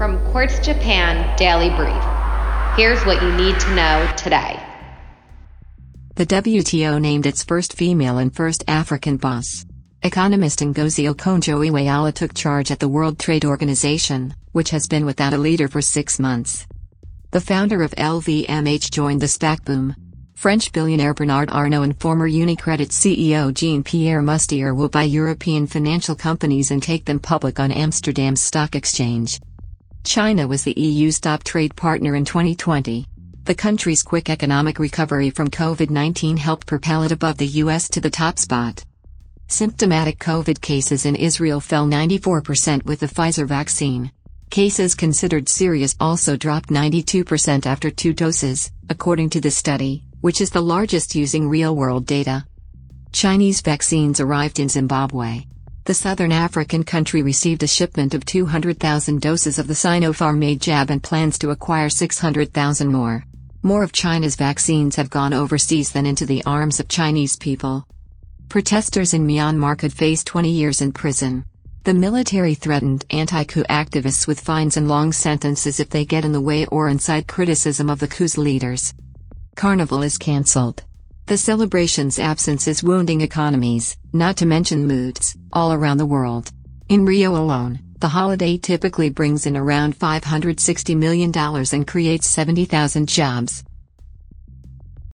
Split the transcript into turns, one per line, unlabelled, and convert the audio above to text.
From Quartz Japan Daily Brief. Here's what you need to know today.
The WTO named its first female and first African boss. Economist Ngozi Okonjo-Iweala took charge at the World Trade Organization, which has been without a leader for six months. The founder of LVMH joined the SPAC boom. French billionaire Bernard Arnault and former Unicredit CEO Jean-Pierre Mustier will buy European financial companies and take them public on Amsterdam's stock exchange. China was the EU's top trade partner in 2020. The country's quick economic recovery from COVID 19 helped propel it above the US to the top spot. Symptomatic COVID cases in Israel fell 94% with the Pfizer vaccine. Cases considered serious also dropped 92% after two doses, according to the study, which is the largest using real world data. Chinese vaccines arrived in Zimbabwe. The southern African country received a shipment of 200,000 doses of the Sinopharm made jab and plans to acquire 600,000 more. More of China's vaccines have gone overseas than into the arms of Chinese people. Protesters in Myanmar could face 20 years in prison. The military threatened anti coup activists with fines and long sentences if they get in the way or incite criticism of the coup's leaders. Carnival is cancelled. The celebration's absence is wounding economies, not to mention moods, all around the world. In Rio alone, the holiday typically brings in around $560 million and creates 70,000 jobs.